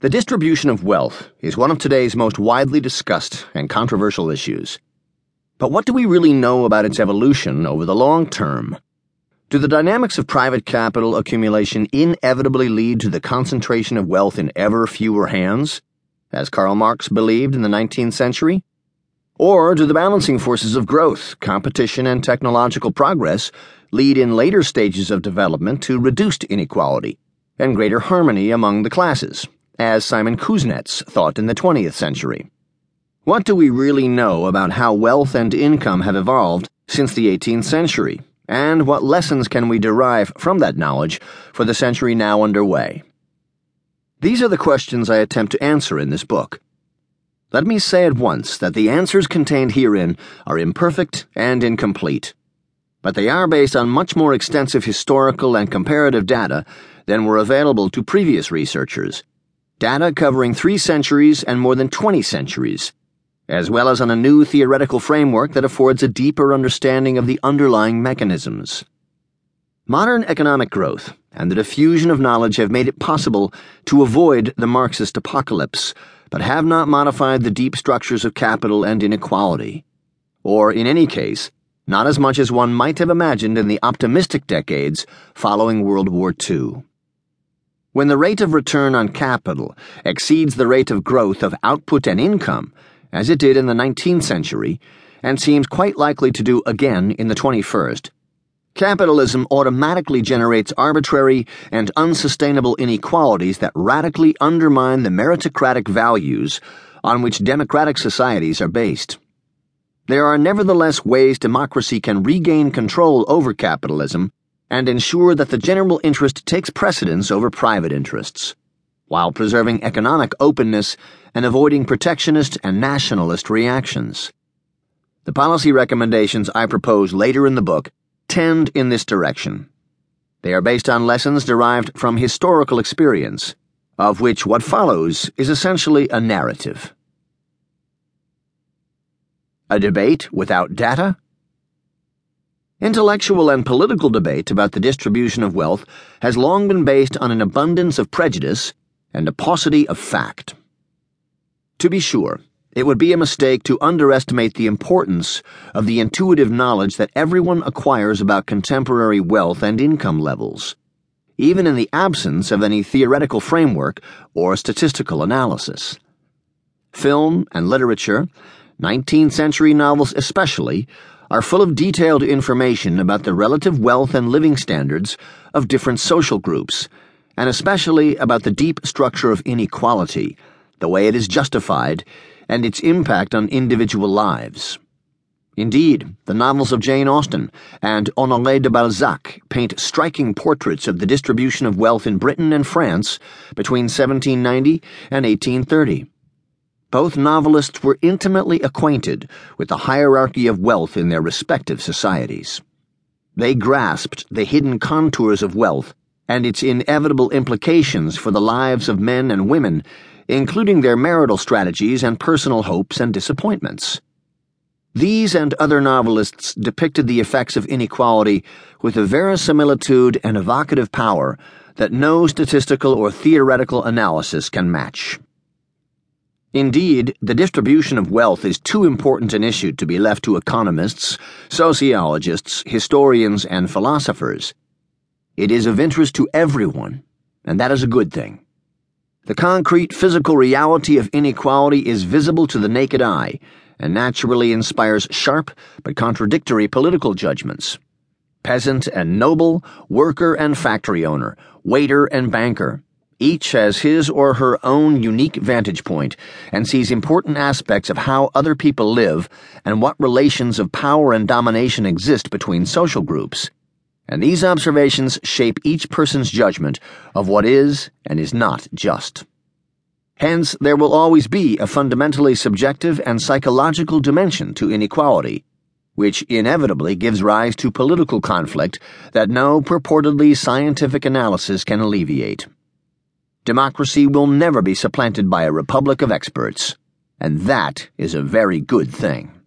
The distribution of wealth is one of today's most widely discussed and controversial issues. But what do we really know about its evolution over the long term? Do the dynamics of private capital accumulation inevitably lead to the concentration of wealth in ever fewer hands, as Karl Marx believed in the 19th century? Or do the balancing forces of growth, competition, and technological progress lead in later stages of development to reduced inequality and greater harmony among the classes? As Simon Kuznets thought in the 20th century. What do we really know about how wealth and income have evolved since the 18th century, and what lessons can we derive from that knowledge for the century now underway? These are the questions I attempt to answer in this book. Let me say at once that the answers contained herein are imperfect and incomplete, but they are based on much more extensive historical and comparative data than were available to previous researchers data covering three centuries and more than 20 centuries, as well as on a new theoretical framework that affords a deeper understanding of the underlying mechanisms. Modern economic growth and the diffusion of knowledge have made it possible to avoid the Marxist apocalypse, but have not modified the deep structures of capital and inequality. Or, in any case, not as much as one might have imagined in the optimistic decades following World War II. When the rate of return on capital exceeds the rate of growth of output and income, as it did in the 19th century, and seems quite likely to do again in the 21st, capitalism automatically generates arbitrary and unsustainable inequalities that radically undermine the meritocratic values on which democratic societies are based. There are nevertheless ways democracy can regain control over capitalism and ensure that the general interest takes precedence over private interests, while preserving economic openness and avoiding protectionist and nationalist reactions. The policy recommendations I propose later in the book tend in this direction. They are based on lessons derived from historical experience, of which what follows is essentially a narrative. A debate without data? Intellectual and political debate about the distribution of wealth has long been based on an abundance of prejudice and a paucity of fact. To be sure, it would be a mistake to underestimate the importance of the intuitive knowledge that everyone acquires about contemporary wealth and income levels, even in the absence of any theoretical framework or statistical analysis. Film and literature, 19th century novels especially, are full of detailed information about the relative wealth and living standards of different social groups, and especially about the deep structure of inequality, the way it is justified, and its impact on individual lives. Indeed, the novels of Jane Austen and Honoré de Balzac paint striking portraits of the distribution of wealth in Britain and France between 1790 and 1830. Both novelists were intimately acquainted with the hierarchy of wealth in their respective societies. They grasped the hidden contours of wealth and its inevitable implications for the lives of men and women, including their marital strategies and personal hopes and disappointments. These and other novelists depicted the effects of inequality with a verisimilitude and evocative power that no statistical or theoretical analysis can match. Indeed, the distribution of wealth is too important an issue to be left to economists, sociologists, historians, and philosophers. It is of interest to everyone, and that is a good thing. The concrete physical reality of inequality is visible to the naked eye and naturally inspires sharp but contradictory political judgments. Peasant and noble, worker and factory owner, waiter and banker, each has his or her own unique vantage point and sees important aspects of how other people live and what relations of power and domination exist between social groups. And these observations shape each person's judgment of what is and is not just. Hence, there will always be a fundamentally subjective and psychological dimension to inequality, which inevitably gives rise to political conflict that no purportedly scientific analysis can alleviate. Democracy will never be supplanted by a republic of experts, and that is a very good thing.